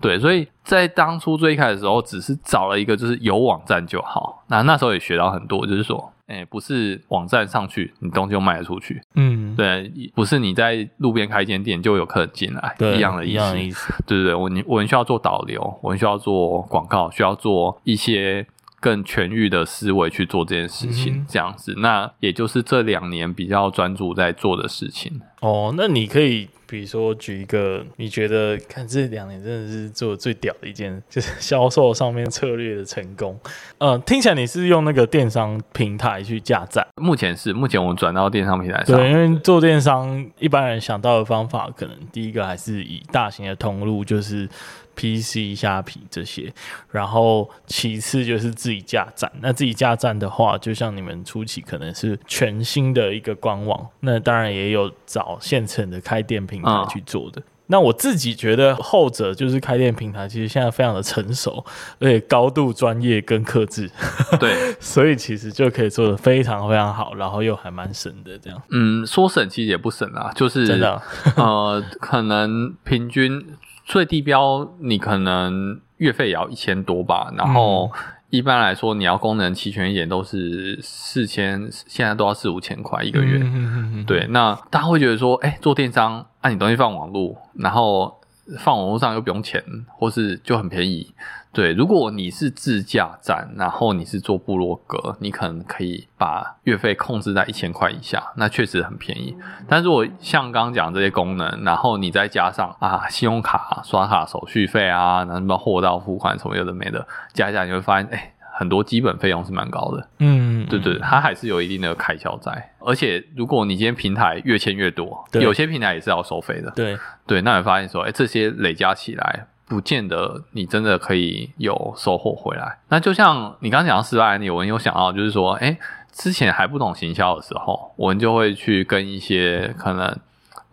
对，所以在当初最一开始的时候，只是找了一个就是有网站就好。那那时候也学到很多，就是说，哎、欸，不是网站上去，你东西就卖得出去，嗯，对，不是你在路边开一间店就有客人进来，一样的意思，一样的意思，对对对，我我们需要做导流，我们需要做广告，需要做一些。更全域的思维去做这件事情，嗯、这样子，那也就是这两年比较专注在做的事情。哦，那你可以比如说举一个，你觉得看这两年真的是做最屌的一件，就是销售上面策略的成功。呃，听起来你是用那个电商平台去架站？目前是，目前我们转到电商平台上。对，因为做电商，一般人想到的方法，可能第一个还是以大型的通路，就是。PC 虾皮这些，然后其次就是自己架站。那自己架站的话，就像你们初期可能是全新的一个官网，那当然也有找现成的开店平台去做的。哦、那我自己觉得后者就是开店平台，其实现在非常的成熟，而且高度专业跟克制。对，所以其实就可以做的非常非常好，然后又还蛮省的这样。嗯，说省其实也不省啊，就是真的，呃，可能平均。最低标你可能月费也要一千多吧，然后一般来说你要功能齐全一点都是四千，现在都要四五千块一个月。嗯、对，那大家会觉得说，哎、欸，做电商，按、啊、你东西放网络，然后放网络上又不用钱，或是就很便宜。对，如果你是自驾站，然后你是做部落格，你可能可以把月费控制在一千块以下，那确实很便宜。但如果像刚刚讲这些功能，然后你再加上啊，信用卡刷卡手续费啊，然后什么货到付款什么有的没的，加一加你会发现，哎，很多基本费用是蛮高的。嗯，对对，它还是有一定的开销在。而且如果你今天平台越签越多，有些平台也是要收费的。对对，那你发现说，哎，这些累加起来。不见得你真的可以有收获回来。那就像你刚刚讲到失败案例，我们有想到就是说，哎，之前还不懂行销的时候，我们就会去跟一些可能。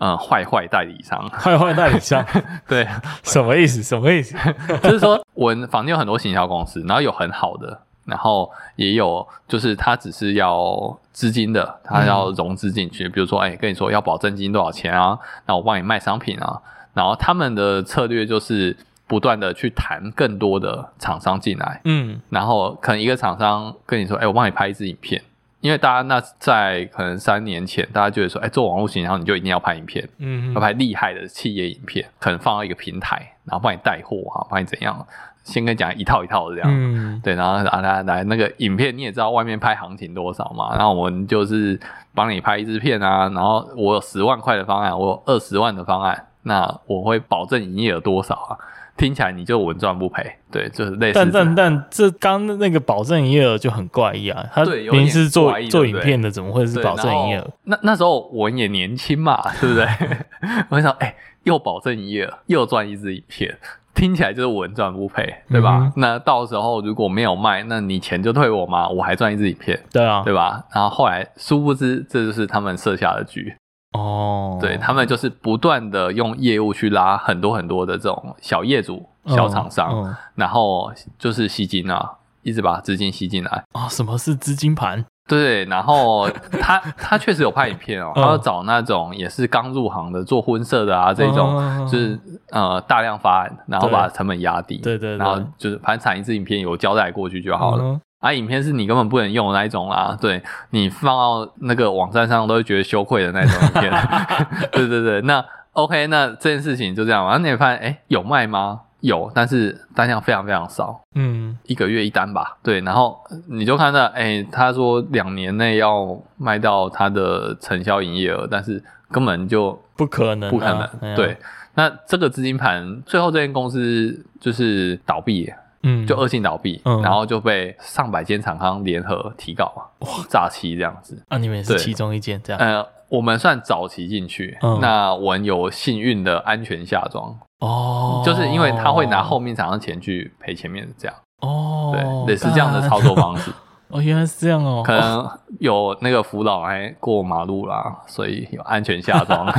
嗯，坏坏代理商，坏坏代理商，对，什么意思？什么意思？就是说，我房间有很多行销公司，然后有很好的，然后也有就是他只是要资金的，他要融资进去，嗯、比如说，哎、欸，跟你说要保证金多少钱啊？那我帮你卖商品啊。然后他们的策略就是不断的去谈更多的厂商进来，嗯，然后可能一个厂商跟你说，哎、欸，我帮你拍一支影片。因为大家那在可能三年前，大家就会说，哎，做网络行销你就一定要拍影片，嗯，要拍厉害的企业影片，可能放到一个平台，然后帮你带货啊，帮你怎样，先跟你讲一套一套的这样，嗯，对，然后啊来来那个影片你也知道外面拍行情多少嘛，然后我们就是帮你拍一支片啊，然后我有十万块的方案，我有二十万的方案，那我会保证营业额多少啊？听起来你就稳赚不赔，对，就是类似。但但但这刚那个保证营业额就很怪异啊！他明明是做做影片的，怎么会是保证营业额？那那时候我也年轻嘛，对不对？我想，哎、欸，又保证营业额，又赚一支影片，听起来就是稳赚不赔，对吧？嗯、那到时候如果没有卖，那你钱就退我嘛，我还赚一支影片，对啊，对吧？然后后来殊不知，这就是他们设下的局。哦，对，他们就是不断的用业务去拉很多很多的这种小业主、小厂商，哦哦、然后就是吸金啊，一直把资金吸进来。啊、哦，什么是资金盘？对，然后他 他确实有拍影片哦，他要找那种也是刚入行的做婚摄的啊，这种就是呃大量发案，然后把成本压低，对对，对，然后就是反正产一支影片有交代过去就好了。嗯啊，影片是你根本不能用的那一种啦，对，你放到那个网站上都会觉得羞愧的那种影片。对对对，那 OK，那这件事情就这样，然后你会发现，哎、欸，有卖吗？有，但是单量非常非常少，嗯，一个月一单吧。对，然后你就看到，哎、欸，他说两年内要卖到他的承销营业额，但是根本就不可能，不可能。啊、对，那这个资金盘最后这间公司就是倒闭。嗯，就恶性倒闭，嗯，然后就被上百间厂商联合提告，哇，诈欺这样子啊，你们也是其中一间这样？呃，我们算早期进去，嗯，那我们有幸运的安全下装。哦，就是因为他会拿后面厂商钱去赔前面的这样。哦，对，类似这样的操作方式。哦，原来是这样哦，可能有那个辅导来过马路啦，所以有安全下装，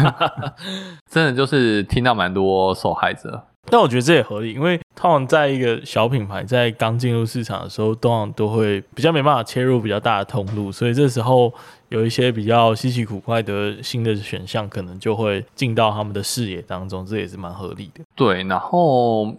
真的就是听到蛮多受害者。但我觉得这也合理，因为通常在一个小品牌在刚进入市场的时候，通常都会比较没办法切入比较大的通路，所以这时候有一些比较稀奇古怪的新的选项，可能就会进到他们的视野当中，这也是蛮合理的。对，然后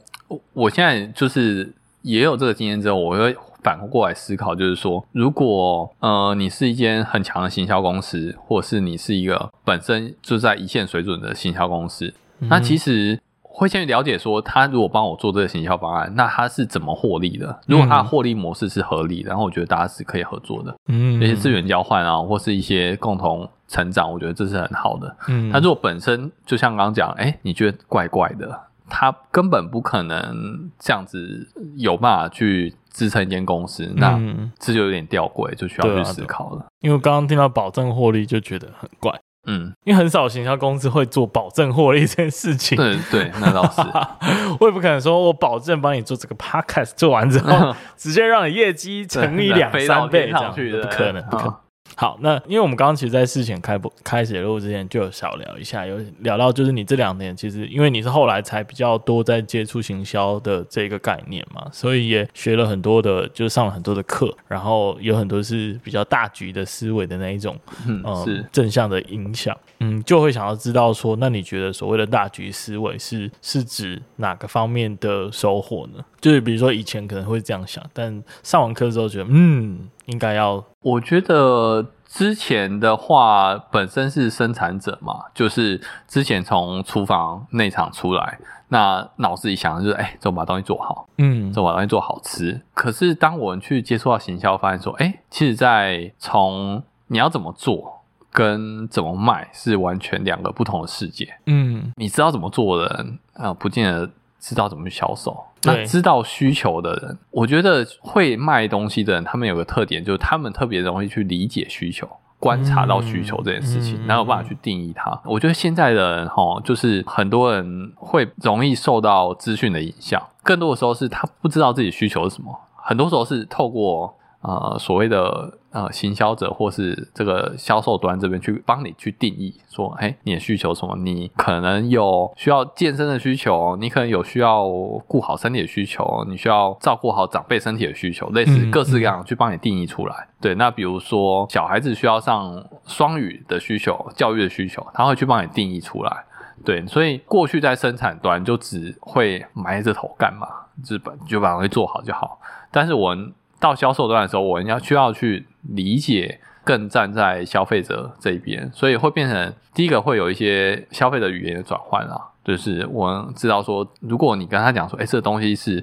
我现在就是也有这个经验之后，我会反过来思考，就是说，如果呃你是一间很强的行销公司，或者是你是一个本身就在一线水准的行销公司，嗯、那其实。会先去了解说，他如果帮我做这个行销方案，那他是怎么获利的？如果他的获利模式是合理的，然后我觉得大家是可以合作的，嗯，那些资源交换啊，或是一些共同成长，我觉得这是很好的。嗯，他如果本身就像刚刚讲，哎，你觉得怪怪的，他根本不可能这样子有办法去支撑一间公司，那这就有点吊诡，就需要去思考了。因为刚刚听到保证获利，就觉得很怪。嗯，因为很少行销公司会做保证获利这件事情。对对，那倒是。我也不可能说我保证帮你做这个 podcast，做完之后 直接让你业绩乘以两三倍这样，不可能，不可能。好，那因为我们刚刚其实，在事前开播开始录之前，就有小聊一下，有聊到就是你这两年其实，因为你是后来才比较多在接触行销的这个概念嘛，所以也学了很多的，就是上了很多的课，然后有很多是比较大局的思维的那一种，嗯，呃、是正向的影响，嗯，就会想要知道说，那你觉得所谓的大局思维是是指哪个方面的收获呢？就是比如说以前可能会这样想，但上完课之后觉得，嗯。应该要，我觉得之前的话本身是生产者嘛，就是之前从厨房内场出来，那脑子里想的就是，哎、欸，怎么把东西做好，嗯，怎么把东西做好吃。可是当我们去接触到行销，发现说，哎、欸，其实在从你要怎么做跟怎么卖是完全两个不同的世界。嗯，你知道怎么做的人啊、呃，不见得知道怎么去销售。那知道需求的人，我觉得会卖东西的人，他们有个特点，就是他们特别容易去理解需求，观察到需求这件事情，哪、嗯、有办法去定义它？我觉得现在的人哈，就是很多人会容易受到资讯的影响，更多的时候是他不知道自己需求是什么，很多时候是透过。呃，所谓的呃行销者或是这个销售端这边去帮你去定义，说，哎，你的需求什么？你可能有需要健身的需求，你可能有需要顾好身体的需求，你需要照顾好长辈身体的需求，类似各式各样去帮你定义出来。嗯嗯、对，那比如说小孩子需要上双语的需求，教育的需求，他会去帮你定义出来。对，所以过去在生产端就只会埋着头干嘛，日本就把东西做好就好。但是我们到销售端的时候，我们要需要去理解，更站在消费者这一边，所以会变成第一个会有一些消费者语言的转换啊，就是我知道说，如果你跟他讲说，哎，这个东西是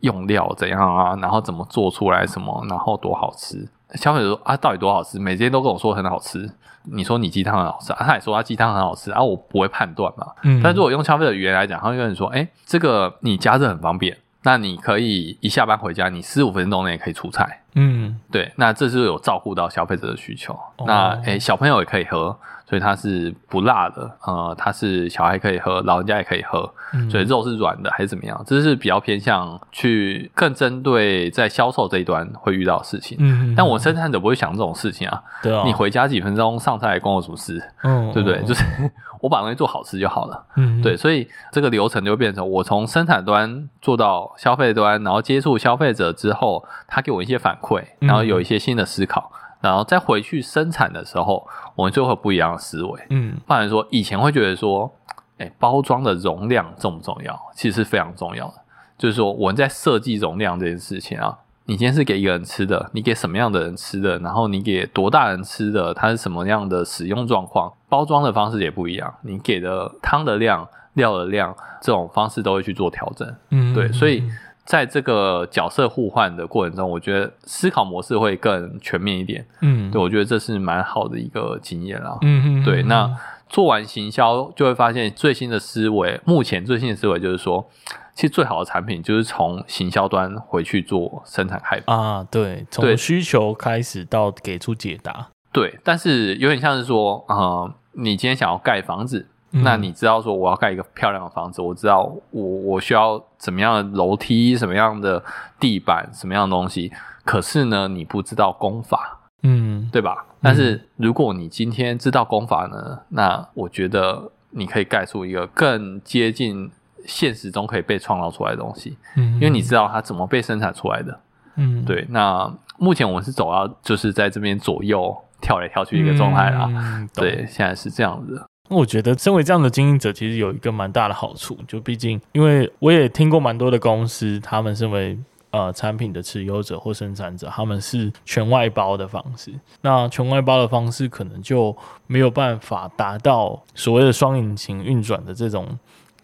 用料怎样啊，然后怎么做出来什么，然后多好吃，消费者说啊，到底多好吃？每天都跟我说很好吃，你说你鸡汤很好吃啊，他也说他鸡汤很好吃啊，我不会判断嘛，嗯，但如果用消费者语言来讲，他会跟你说，哎，这个你加热很方便。那你可以一下班回家，你十五分钟内可以出菜。嗯，对，那这是有照顾到消费者的需求。哦、那诶、欸，小朋友也可以喝，所以它是不辣的。呃，它是小孩可以喝，老人家也可以喝。嗯、所以肉是软的还是怎么样？这是比较偏向去更针对在销售这一端会遇到的事情。嗯，但我生产者不会想这种事情啊。对啊、哦，你回家几分钟上菜关我什么事？嗯，对不对？就是。我把东西做好吃就好了，嗯，对，所以这个流程就变成我从生产端做到消费端，然后接触消费者之后，他给我一些反馈，然后有一些新的思考，然后再回去生产的时候，我们就会不一样的思维，嗯，不然说以前会觉得说，哎，包装的容量重不重要？其实是非常重要的，就是说我们在设计容量这件事情啊。你今天是给一个人吃的，你给什么样的人吃的？然后你给多大人吃的？它是什么样的使用状况？包装的方式也不一样。你给的汤的量、料的量，这种方式都会去做调整。嗯，对。所以在这个角色互换的过程中，我觉得思考模式会更全面一点。嗯，对，我觉得这是蛮好的一个经验啦。嗯嗯，对。那做完行销，就会发现最新的思维，目前最新的思维就是说。其实最好的产品就是从行销端回去做生产开发啊，对，从需求开始到给出解答，对。但是有点像是说，呃，你今天想要盖房子，嗯、那你知道说我要盖一个漂亮的房子，我知道我我需要怎么样的楼梯，什么样的地板，什么样的东西。可是呢，你不知道功法，嗯，对吧？但是如果你今天知道功法呢，那我觉得你可以盖出一个更接近。现实中可以被创造出来的东西，嗯，因为你知道它怎么被生产出来的，嗯，对。那目前我们是走到就是在这边左右跳来跳去一个状态啦，嗯、对，现在是这样子的。那我觉得身为这样的经营者，其实有一个蛮大的好处，就毕竟因为我也听过蛮多的公司，他们身为呃产品的持有者或生产者，他们是全外包的方式。那全外包的方式可能就没有办法达到所谓的双引擎运转的这种。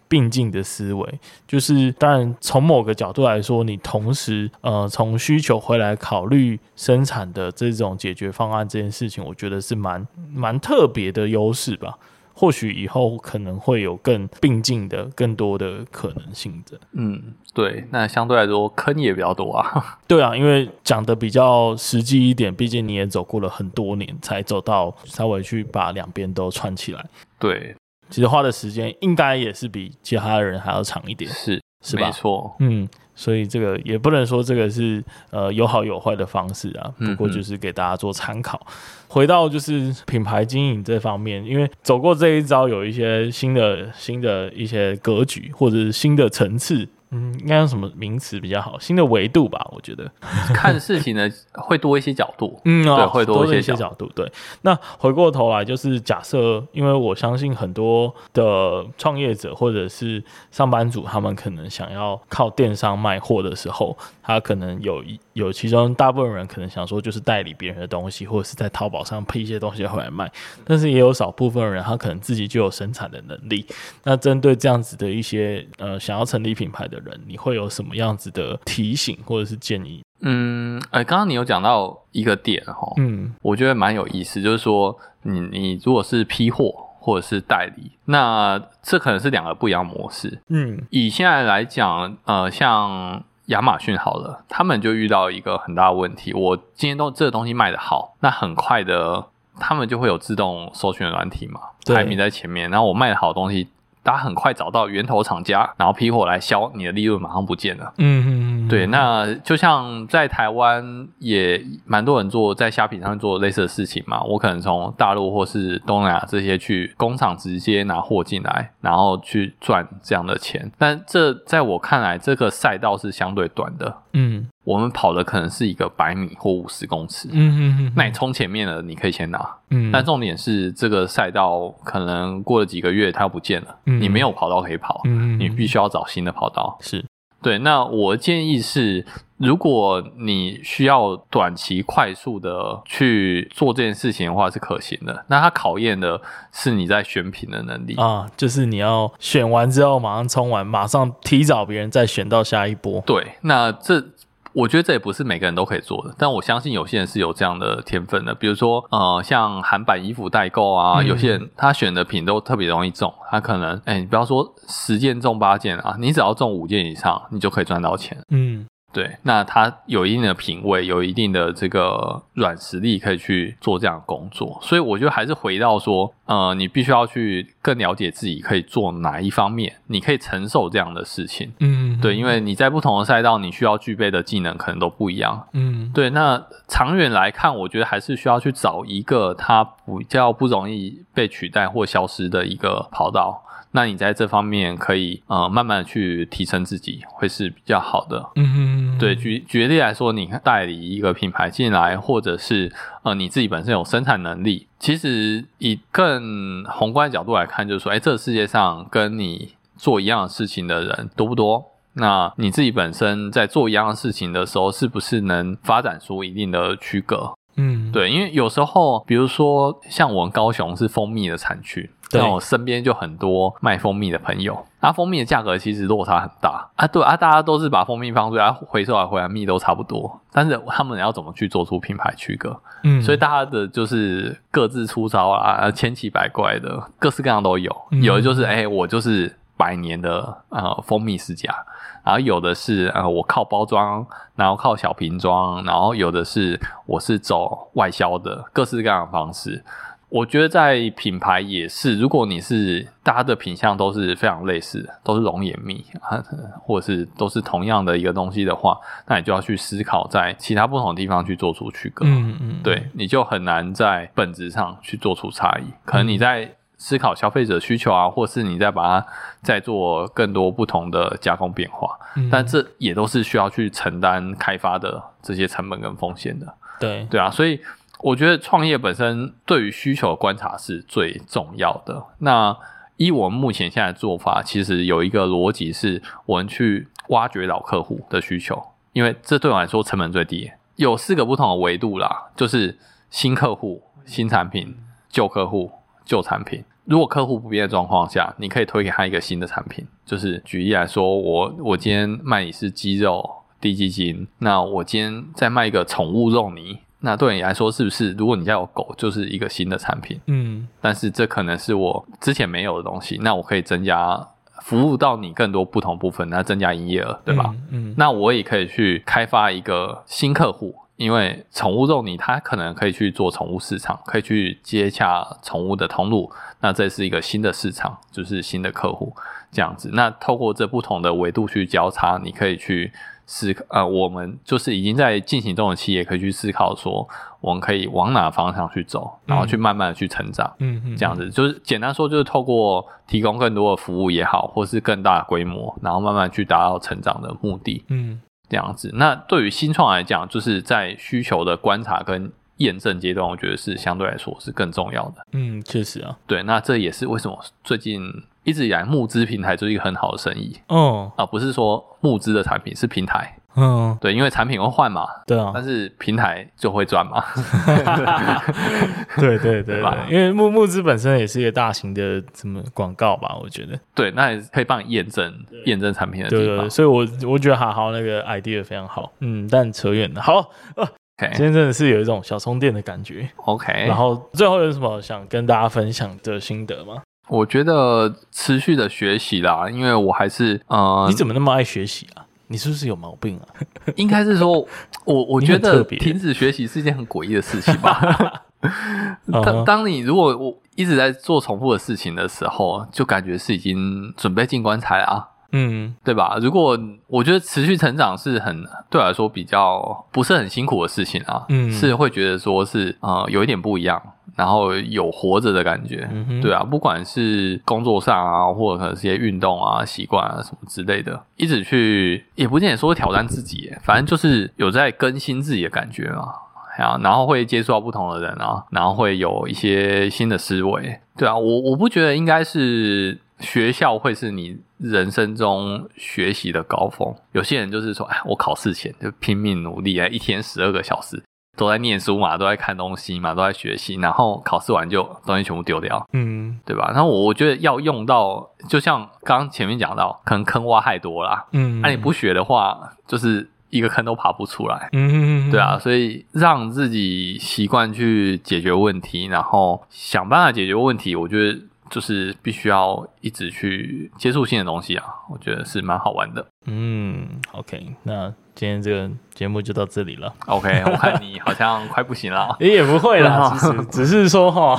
并进的思维，就是当然从某个角度来说，你同时呃从需求回来考虑生产的这种解决方案这件事情，我觉得是蛮蛮特别的优势吧。或许以后可能会有更并进的更多的可能性的。嗯，对，那相对来说坑也比较多啊。对啊，因为讲的比较实际一点，毕竟你也走过了很多年，才走到稍微去把两边都串起来。对。其实花的时间应该也是比其他的人还要长一点，是是吧？没错，嗯，所以这个也不能说这个是呃有好有坏的方式啊，不过就是给大家做参考。嗯、回到就是品牌经营这方面，因为走过这一招，有一些新的新的一些格局或者是新的层次。嗯，应该用什么名词比较好？新的维度吧，我觉得 看事情呢会多一些角度，嗯、哦，对，会多一些角度，角度。对，那回过头来就是假设，因为我相信很多的创业者或者是上班族，他们可能想要靠电商卖货的时候，他可能有一有其中大部分人可能想说，就是代理别人的东西，或者是在淘宝上配一些东西回来卖。但是也有少部分人，他可能自己就有生产的能力。那针对这样子的一些呃想要成立品牌的人，你会有什么样子的提醒或者是建议？嗯，哎、欸，刚刚你有讲到一个点哈，嗯，我觉得蛮有意思，就是说你你如果是批货或者是代理，那这可能是两个不一样模式。嗯，以现在来讲，呃，像亚马逊好了，他们就遇到一个很大的问题，我今天都这个东西卖的好，那很快的他们就会有自动搜寻的软体嘛，对排名在前面。然后我卖的好东西。大家很快找到源头厂家，然后批货来销，你的利润马上不见了。嗯嗯嗯，对，那就像在台湾也蛮多人做在虾皮上面做类似的事情嘛。我可能从大陆或是东南亚这些去工厂直接拿货进来，然后去赚这样的钱。但这在我看来，这个赛道是相对短的。嗯。我们跑的可能是一个百米或五十公尺，嗯嗯嗯，那你冲前面的，你可以先拿，嗯，但重点是这个赛道可能过了几个月它又不见了，嗯，你没有跑道可以跑，嗯，你必须要找新的跑道，是对。那我建议是，如果你需要短期快速的去做这件事情的话，是可行的。那它考验的是你在选品的能力啊，就是你要选完之后马上冲完，马上提早别人再选到下一波。对，那这。我觉得这也不是每个人都可以做的，但我相信有些人是有这样的天分的。比如说，呃，像韩版衣服代购啊，嗯、有些人他选的品都特别容易中，他可能，哎，你不要说十件中八件啊，你只要中五件以上，你就可以赚到钱。嗯。对，那他有一定的品味，有一定的这个软实力，可以去做这样的工作。所以我觉得还是回到说，呃，你必须要去更了解自己可以做哪一方面，你可以承受这样的事情。嗯，对，因为你在不同的赛道，你需要具备的技能可能都不一样。嗯，对。那长远来看，我觉得还是需要去找一个它比较不容易被取代或消失的一个跑道。那你在这方面可以呃慢慢的去提升自己，会是比较好的。嗯哼，对，举举例来说，你代理一个品牌进来，或者是呃你自己本身有生产能力，其实以更宏观的角度来看，就是说，哎，这个世界上跟你做一样的事情的人多不多？那你自己本身在做一样的事情的时候，是不是能发展出一定的区隔？嗯，对，因为有时候，比如说像我们高雄是蜂蜜的产区。那我身边就很多卖蜂蜜的朋友，那蜂蜜的价格其实落差很大啊。对啊，大家都是把蜂蜜放出来，回收来回来蜜都差不多，但是他们要怎么去做出品牌区隔？嗯，所以大家的就是各自出招啊，千奇百怪的，各式各样都有。有的就是哎、欸，我就是百年的呃蜂蜜世家，然后有的是呃我靠包装，然后靠小瓶装，然后有的是我是走外销的，各式各样的方式。我觉得在品牌也是，如果你是大家的品相都是非常类似的，都是龙眼蜜啊，或者是都是同样的一个东西的话，那你就要去思考在其他不同的地方去做出区隔。嗯嗯，对，你就很难在本质上去做出差异。可能你在思考消费者需求啊，或是你在把它再做更多不同的加工变化，但这也都是需要去承担开发的这些成本跟风险的。对对啊，所以。我觉得创业本身对于需求的观察是最重要的。那依我们目前现在做法，其实有一个逻辑是，我们去挖掘老客户的需求，因为这对我来说成本最低。有四个不同的维度啦，就是新客户、新产品、旧客户、旧产品。如果客户不变的状况下，你可以推给他一个新的产品。就是举例来说，我我今天卖你是鸡肉滴鸡精，那我今天再卖一个宠物肉泥。那对你来说，是不是如果你家有狗，就是一个新的产品？嗯，但是这可能是我之前没有的东西，那我可以增加服务到你更多不同部分，那增加营业额，对吧？嗯，嗯，那我也可以去开发一个新客户，因为宠物肉泥它可能可以去做宠物市场，可以去接洽宠物的通路，那这是一个新的市场，就是新的客户这样子。那透过这不同的维度去交叉，你可以去。思呃，我们就是已经在进行中的企业，可以去思考说，我们可以往哪方向去走，然后去慢慢的去成长。嗯嗯，这样子就是简单说，就是透过提供更多的服务也好，或是更大的规模，然后慢慢去达到成长的目的。嗯，这样子。那对于新创来讲，就是在需求的观察跟验证阶段，我觉得是相对来说是更重要的。嗯，确实啊。对，那这也是为什么最近。一直以来，募资平台就是一个很好的生意。哦，啊，不是说募资的产品是平台。嗯，对，因为产品会换嘛。对啊。但是平台就会赚嘛。对对对吧？因为募募资本身也是一个大型的什么广告吧？我觉得。对，那也可以帮你验证验证产品的地方。对对，所以我我觉得好好那个 idea 非常好。嗯，但扯远了。好.今天真的是有一种小充电的感觉。OK。然后最后有什么想跟大家分享的心得吗？我觉得持续的学习啦，因为我还是呃，你怎么那么爱学习啊？你是不是有毛病啊？应该是说，我我觉得停止学习是一件很诡异的事情吧。当当你如果我一直在做重复的事情的时候，就感觉是已经准备进棺材了啊。嗯，对吧？如果我觉得持续成长是很对我来说比较不是很辛苦的事情啊，嗯，是会觉得说是呃有一点不一样，然后有活着的感觉，嗯，对啊，不管是工作上啊，或者可能是一些运动啊、习惯啊什么之类的，一直去也不见得说挑战自己，反正就是有在更新自己的感觉嘛，啊，然后会接触到不同的人啊，然后会有一些新的思维，对啊，我我不觉得应该是。学校会是你人生中学习的高峰。有些人就是说，哎，我考试前就拼命努力，啊，一天十二个小时都在念书嘛，都在看东西嘛，都在学习，然后考试完就东西全部丢掉，嗯，对吧？然后我觉得要用到，就像刚刚前面讲到，可能坑挖太多啦，嗯，那、啊、你不学的话，就是一个坑都爬不出来，嗯，对啊，所以让自己习惯去解决问题，然后想办法解决问题，我觉得。就是必须要一直去接触新的东西啊，我觉得是蛮好玩的。嗯，OK，那今天这个节目就到这里了。OK，我看你好像快不行了。也 也不会啦，其实只是说哈。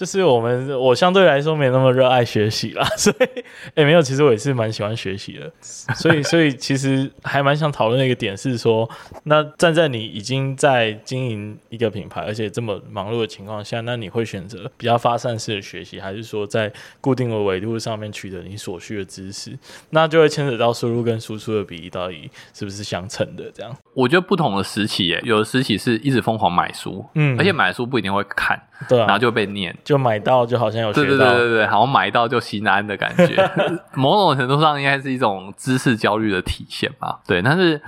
就是我们，我相对来说没那么热爱学习啦，所以，哎、没有，其实我也是蛮喜欢学习的，所以，所以其实还蛮想讨论的一个点是说，那站在你已经在经营一个品牌，而且这么忙碌的情况下，那你会选择比较发散式的学习，还是说在固定的维度上面取得你所需的知识？那就会牵扯到输入跟输出的比例到底是不是相称的？这样，我觉得不同的时期，耶，有的时期是一直疯狂买书，嗯，而且买书不一定会看。对啊，然后就被念，就买到就好像有学到，对对对对对，好像买到就心安的感觉，某种程度上应该是一种知识焦虑的体现吧。对，但是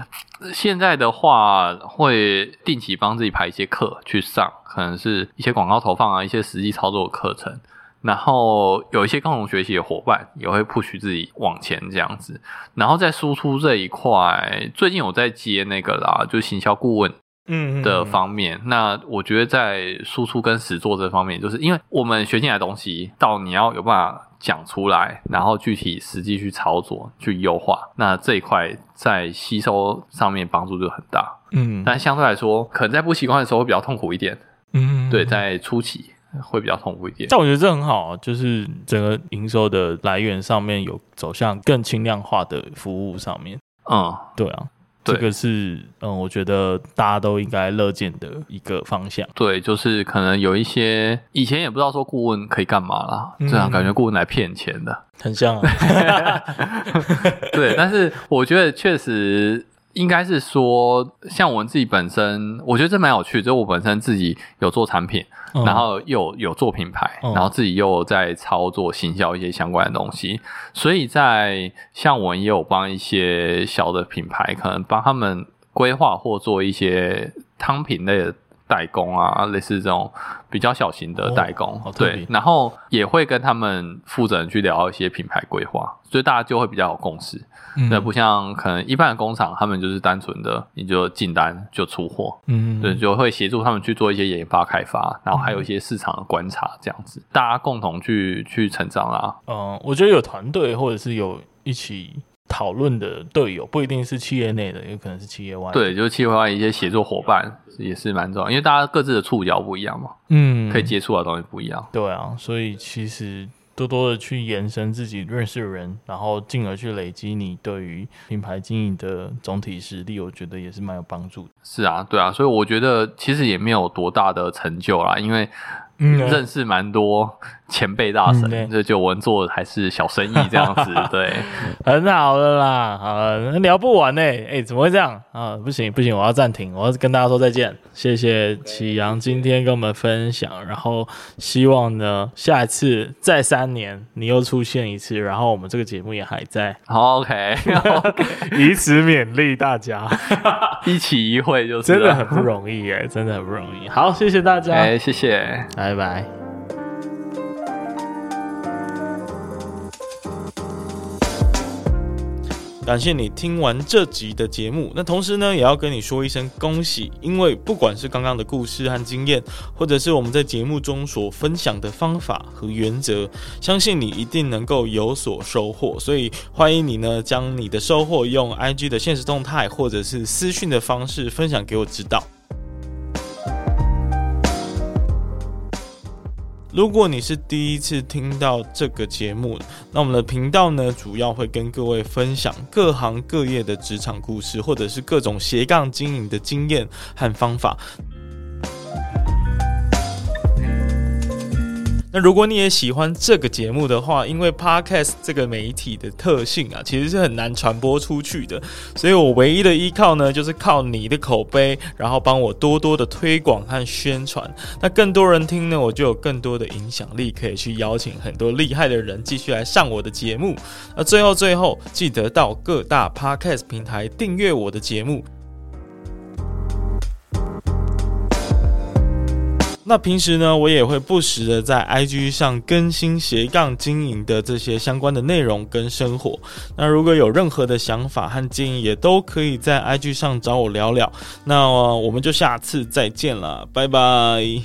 现在的话，会定期帮自己排一些课去上，可能是一些广告投放啊，一些实际操作的课程，然后有一些共同学习的伙伴也会 push 自己往前这样子。然后在输出这一块，最近我在接那个啦，就是行销顾问。嗯的方面，那我觉得在输出跟实作这方面，就是因为我们学进来的东西，到你要有办法讲出来，然后具体实际去操作、去优化，那这一块在吸收上面帮助就很大。嗯，但相对来说，可能在不习惯的时候会比较痛苦一点。嗯，对，在初期会比较痛苦一点。但我觉得这很好，就是整个营收的来源上面有走向更轻量化的服务上面。嗯，对啊。这个是嗯，我觉得大家都应该乐见的一个方向。对，就是可能有一些以前也不知道说顾问可以干嘛啦，这样、嗯、感觉顾问来骗钱的，很像啊。对，但是我觉得确实。应该是说，像我们自己本身，我觉得这蛮有趣的。就我本身自己有做产品，嗯、然后又有，有做品牌，嗯、然后自己又在操作行销一些相关的东西。所以在像我也有帮一些小的品牌，可能帮他们规划或做一些汤品类的代工啊，类似这种比较小型的代工。哦、对，然后也会跟他们负责人去聊一些品牌规划，所以大家就会比较有共识。那、嗯、不像可能一般的工厂，他们就是单纯的，你就进单就出货，嗯，对，就会协助他们去做一些研发开发，然后还有一些市场的观察，这样子，嗯、大家共同去去成长啦。嗯，我觉得有团队或者是有一起讨论的队友，不一定是企业内的，有可能是企业外的。对，就是企业外一些协作伙伴也是蛮重要，因为大家各自的触角不一样嘛，嗯，可以接触的东西不一样。对啊，所以其实。多多的去延伸自己认识的人，然后进而去累积你对于品牌经营的总体实力，我觉得也是蛮有帮助的。是啊，对啊，所以我觉得其实也没有多大的成就啦，因为。嗯，认识蛮多前辈大神，这、嗯、就我们做的还是小生意 这样子，对，很好的啦，好，聊不完呢，哎、欸，怎么会这样？啊？不行不行，我要暂停，我要跟大家说再见，谢谢启阳今天跟我们分享，然后希望呢下一次再三年你又出现一次，然后我们这个节目也还在，好，OK，以此勉励大家，一起一会就是真的很不容易哎，真的很不容易，好，谢谢大家，哎，谢谢，拜拜。感谢你听完这集的节目，那同时呢，也要跟你说一声恭喜，因为不管是刚刚的故事和经验，或者是我们在节目中所分享的方法和原则，相信你一定能够有所收获。所以欢迎你呢，将你的收获用 IG 的现实动态或者是私讯的方式分享给我知道。如果你是第一次听到这个节目，那我们的频道呢，主要会跟各位分享各行各业的职场故事，或者是各种斜杠经营的经验和方法。那如果你也喜欢这个节目的话，因为 Podcast 这个媒体的特性啊，其实是很难传播出去的，所以我唯一的依靠呢，就是靠你的口碑，然后帮我多多的推广和宣传。那更多人听呢，我就有更多的影响力，可以去邀请很多厉害的人继续来上我的节目。那最后最后，记得到各大 Podcast 平台订阅我的节目。那平时呢，我也会不时的在 IG 上更新斜杠经营的这些相关的内容跟生活。那如果有任何的想法和建议，也都可以在 IG 上找我聊聊。那我们就下次再见了，拜拜。